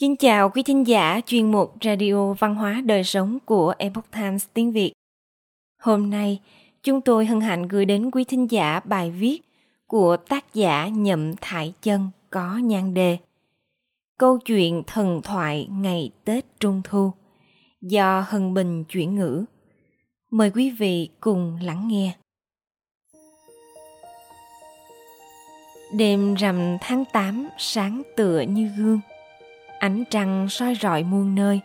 Kính chào quý thính giả chuyên mục Radio Văn hóa Đời Sống của Epoch Times tiếng Việt. Hôm nay, chúng tôi hân hạnh gửi đến quý thính giả bài viết của tác giả Nhậm Thải Chân có nhan đề Câu chuyện thần thoại ngày Tết Trung Thu do Hân Bình chuyển ngữ. Mời quý vị cùng lắng nghe. Đêm rằm tháng 8 sáng tựa như gương Ánh trăng soi rọi muôn nơi,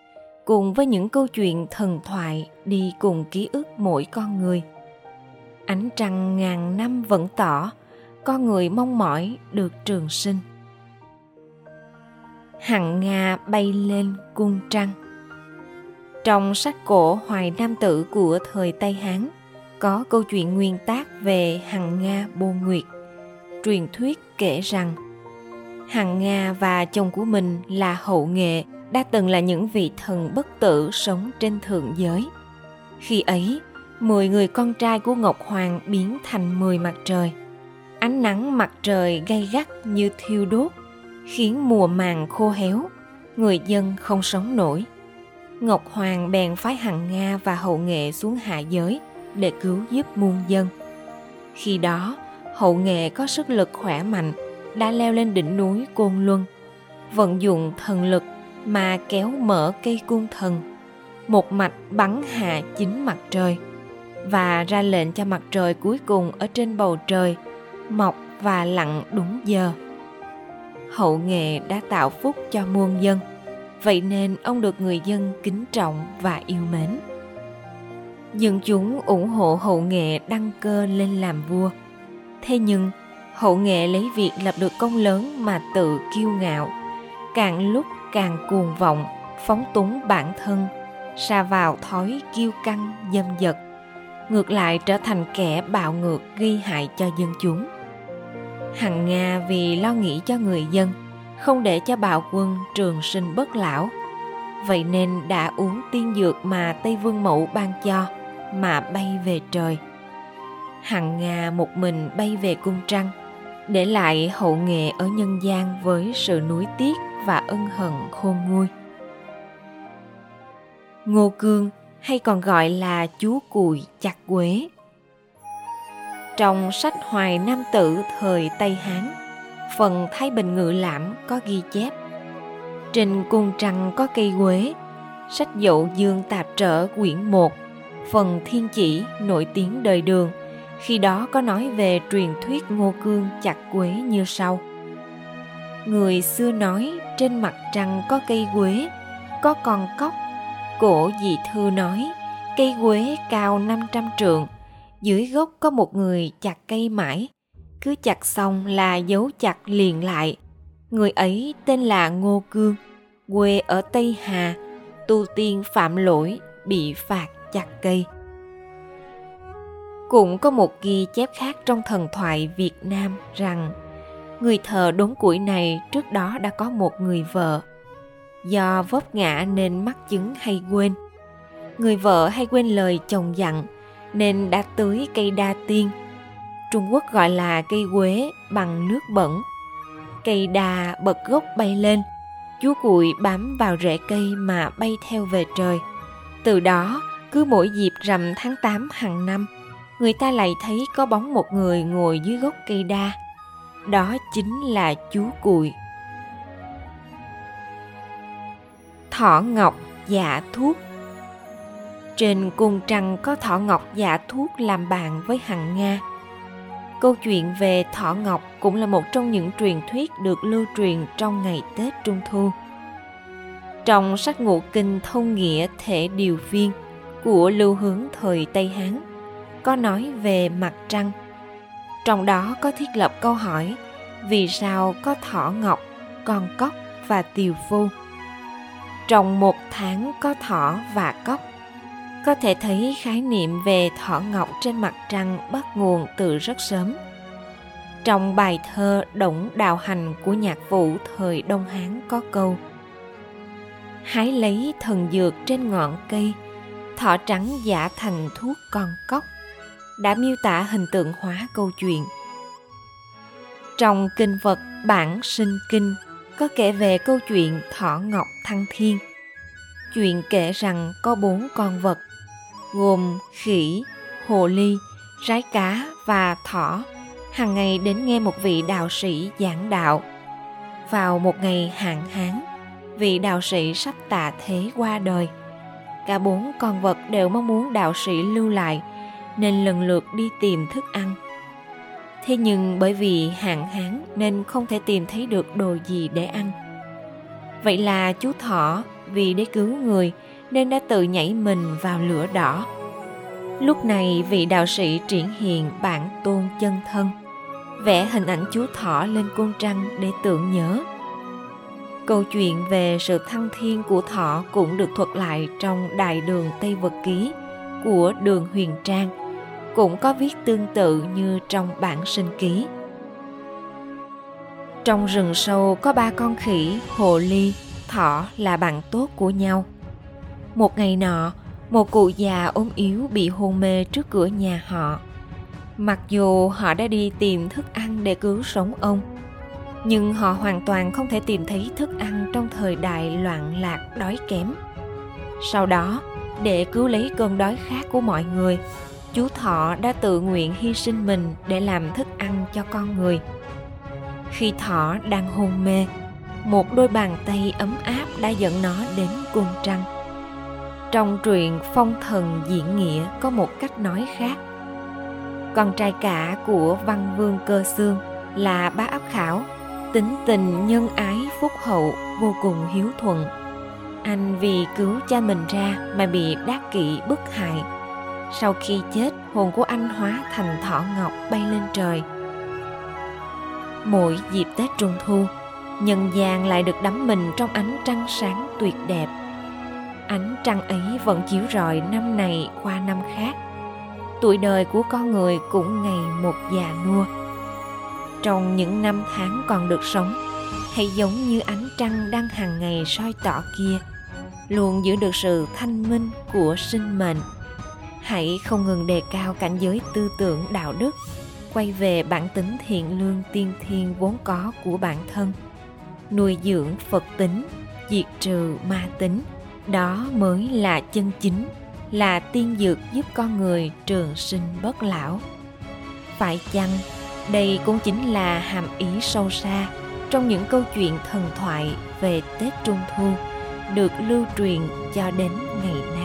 cùng với những câu chuyện thần thoại đi cùng ký ức mỗi con người. Ánh trăng ngàn năm vẫn tỏ, con người mong mỏi được trường sinh. Hằng Nga bay lên cung trăng Trong sách cổ Hoài Nam Tử của thời Tây Hán có câu chuyện nguyên tác về Hằng Nga Bồ Nguyệt. Truyền thuyết kể rằng Hằng Nga và chồng của mình là hậu nghệ đã từng là những vị thần bất tử sống trên thượng giới. Khi ấy, 10 người con trai của Ngọc Hoàng biến thành 10 mặt trời. Ánh nắng mặt trời gay gắt như thiêu đốt, khiến mùa màng khô héo, người dân không sống nổi. Ngọc Hoàng bèn phái Hằng Nga và hậu nghệ xuống hạ giới để cứu giúp muôn dân. Khi đó, hậu nghệ có sức lực khỏe mạnh đã leo lên đỉnh núi Côn Luân, vận dụng thần lực mà kéo mở cây cung thần, một mạch bắn hạ chính mặt trời và ra lệnh cho mặt trời cuối cùng ở trên bầu trời mọc và lặn đúng giờ. Hậu nghệ đã tạo phúc cho muôn dân, vậy nên ông được người dân kính trọng và yêu mến. Dân chúng ủng hộ hậu nghệ đăng cơ lên làm vua. Thế nhưng, hậu nghệ lấy việc lập được công lớn mà tự kiêu ngạo. Càng lúc càng cuồng vọng, phóng túng bản thân, xa vào thói kiêu căng, dâm dật, ngược lại trở thành kẻ bạo ngược gây hại cho dân chúng. Hằng nga vì lo nghĩ cho người dân, không để cho bạo quân trường sinh bất lão. Vậy nên đã uống tiên dược mà tây vương mẫu ban cho, mà bay về trời. Hằng nga một mình bay về cung trăng để lại hậu nghệ ở nhân gian với sự nuối tiếc và ân hận khôn nguôi. Ngô Cương hay còn gọi là chú cùi chặt quế. Trong sách Hoài Nam Tử thời Tây Hán, phần Thái Bình Ngự Lãm có ghi chép Trên cung trăng có cây quế, sách dậu dương tạp trở quyển 1, phần thiên chỉ nổi tiếng đời đường – khi đó có nói về truyền thuyết ngô cương chặt quế như sau. Người xưa nói trên mặt trăng có cây quế, có con cóc. Cổ dị thư nói, cây quế cao 500 trượng, dưới gốc có một người chặt cây mãi. Cứ chặt xong là giấu chặt liền lại. Người ấy tên là ngô cương, quê ở tây hà, tu tiên phạm lỗi, bị phạt chặt cây cũng có một ghi chép khác trong thần thoại Việt Nam rằng người thờ đốn củi này trước đó đã có một người vợ. Do vấp ngã nên mắc chứng hay quên. Người vợ hay quên lời chồng dặn nên đã tưới cây đa tiên. Trung Quốc gọi là cây quế bằng nước bẩn. Cây đa bật gốc bay lên, chú cuội bám vào rễ cây mà bay theo về trời. Từ đó, cứ mỗi dịp rằm tháng 8 hàng năm, người ta lại thấy có bóng một người ngồi dưới gốc cây đa. Đó chính là chú cùi. Thỏ ngọc dạ thuốc. Trên cung trăng có thỏ ngọc dạ thuốc làm bạn với hằng nga. Câu chuyện về thỏ ngọc cũng là một trong những truyền thuyết được lưu truyền trong ngày tết trung thu. Trong sách ngũ kinh thông nghĩa thể điều viên của lưu hướng thời tây hán có nói về mặt trăng. Trong đó có thiết lập câu hỏi vì sao có thỏ ngọc con cóc và tiều phu? Trong một tháng có thỏ và cóc có thể thấy khái niệm về thỏ ngọc trên mặt trăng bắt nguồn từ rất sớm. Trong bài thơ Động Đào Hành của nhạc vũ thời Đông Hán có câu Hái lấy thần dược trên ngọn cây, thỏ trắng giả thành thuốc con cóc đã miêu tả hình tượng hóa câu chuyện. Trong kinh vật Bản Sinh Kinh có kể về câu chuyện thỏ ngọc thăng thiên. Chuyện kể rằng có bốn con vật, gồm khỉ, hồ ly, rái cá và thỏ, hàng ngày đến nghe một vị đạo sĩ giảng đạo. Vào một ngày hạn hán, vị đạo sĩ sắp tạ thế qua đời. Cả bốn con vật đều mong muốn đạo sĩ lưu lại, nên lần lượt đi tìm thức ăn. Thế nhưng bởi vì hạn hán nên không thể tìm thấy được đồ gì để ăn. Vậy là chú thỏ vì để cứu người nên đã tự nhảy mình vào lửa đỏ. Lúc này vị đạo sĩ triển hiện bản tôn chân thân, vẽ hình ảnh chú thỏ lên côn trăng để tưởng nhớ. Câu chuyện về sự thăng thiên của thọ cũng được thuật lại trong đại đường tây vật ký của đường huyền trang cũng có viết tương tự như trong bản sinh ký. Trong rừng sâu có ba con khỉ, hồ ly, thỏ là bạn tốt của nhau. Một ngày nọ, một cụ già ốm yếu bị hôn mê trước cửa nhà họ. Mặc dù họ đã đi tìm thức ăn để cứu sống ông, nhưng họ hoàn toàn không thể tìm thấy thức ăn trong thời đại loạn lạc đói kém. Sau đó, để cứu lấy cơn đói khát của mọi người, chú thọ đã tự nguyện hy sinh mình để làm thức ăn cho con người. Khi thọ đang hôn mê, một đôi bàn tay ấm áp đã dẫn nó đến cung trăng. Trong truyện phong thần diễn nghĩa có một cách nói khác. Con trai cả của văn vương cơ xương là bá áp khảo, tính tình nhân ái phúc hậu, vô cùng hiếu thuận. Anh vì cứu cha mình ra mà bị đát kỵ bức hại sau khi chết, hồn của anh hóa thành thỏ ngọc bay lên trời. Mỗi dịp tết trung thu, nhân gian lại được đắm mình trong ánh trăng sáng tuyệt đẹp. Ánh trăng ấy vẫn chiếu rọi năm này qua năm khác. Tuổi đời của con người cũng ngày một già nua. Trong những năm tháng còn được sống hãy giống như ánh trăng đang hàng ngày soi tỏ kia, luôn giữ được sự thanh minh của sinh mệnh hãy không ngừng đề cao cảnh giới tư tưởng, đạo đức. Quay về bản tính thiện lương, tiên thiên vốn có của bản thân. Nuôi dưỡng phật tính, diệt trừ ma tính. Đó mới là chân chính, là tiên dược giúp con người trường sinh bất lão. Phải chăng đây cũng chính là hàm ý sâu xa trong những câu chuyện thần thoại về tết trung thu được lưu truyền cho đến ngày nay?